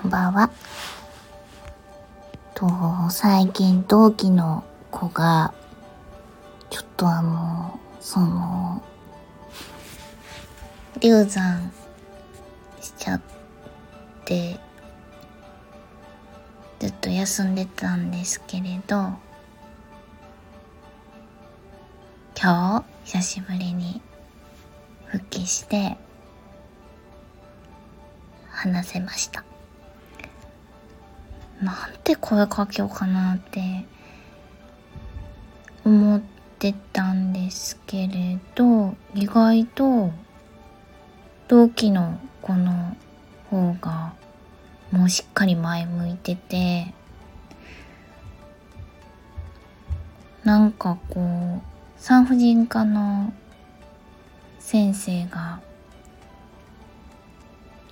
こんばんは。と、最近同期の子が、ちょっとあの、その、流産しちゃって、ずっと休んでたんですけれど、今日、久しぶりに復帰して、話せました。なんて声かけようかなって思ってたんですけれど、意外と同期の子の方がもうしっかり前向いてて、なんかこう、産婦人科の先生が、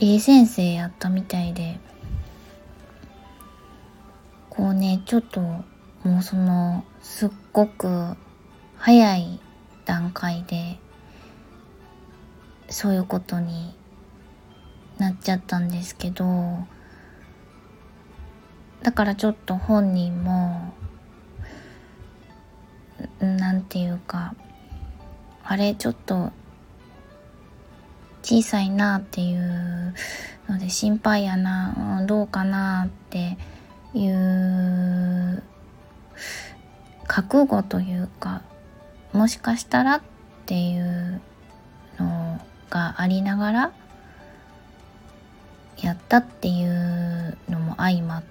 ええ先生やったみたいで、こうね、ちょっともうその、すっごく早い段階で、そういうことになっちゃったんですけど、だからちょっと本人も、なんていうか、あれちょっと小さいなっていうので心配やな、どうかなっていう覚悟というか、もしかしたらっていうのがありながらやったっていうのも相まっ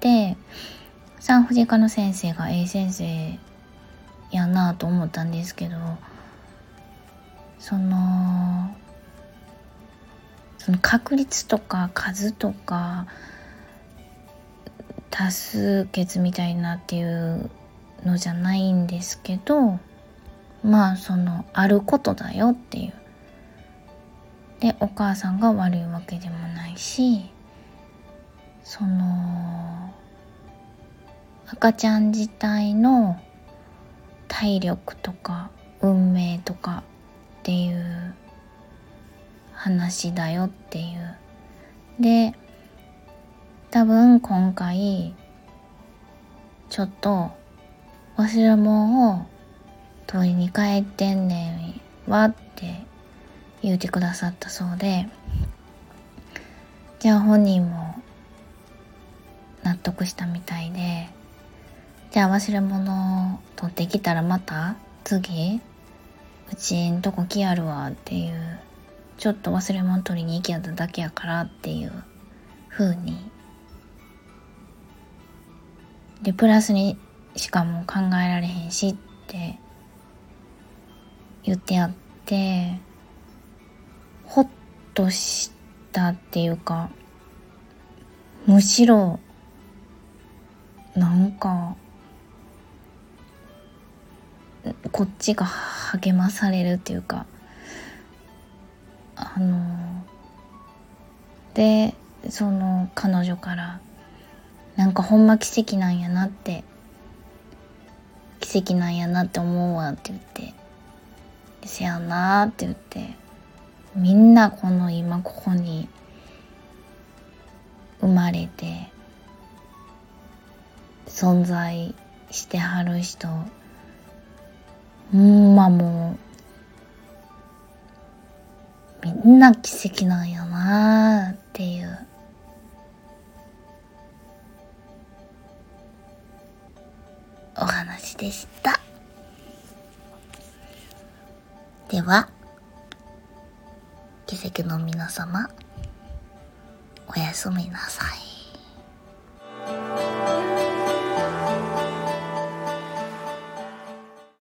て産婦人科の先生が A 先生やなと思ったんですけどそのその確率とか数とか多数決みたいなっていうのじゃないんですけどまあそのあることだよっていう。でお母さんが悪いわけでもないしその赤ちゃん自体の体力とか運命とかっていう話だよっていう。で多分今回ちょっと忘れ物を取りに帰ってんねんわって言うてくださったそうでじゃあ本人も納得したみたいでじゃあ忘れ物取ってきたらまた次うちんとこ来やるわっていうちょっと忘れ物取りに行きやっただけやからっていう風にでプラスにしかも考えられへんしって言ってやってほっとしたっていうかむしろなんかこっちが励まされるっていうかあのでその彼女からなんかほんま奇跡なんやなって奇跡なんやなって思うわって言ってせやなって言ってみんなこの今ここに生まれて存在してはる人ほんまもうみんな奇跡なんやなっていうお話でした。では、奇跡の皆様、おやすみなさい。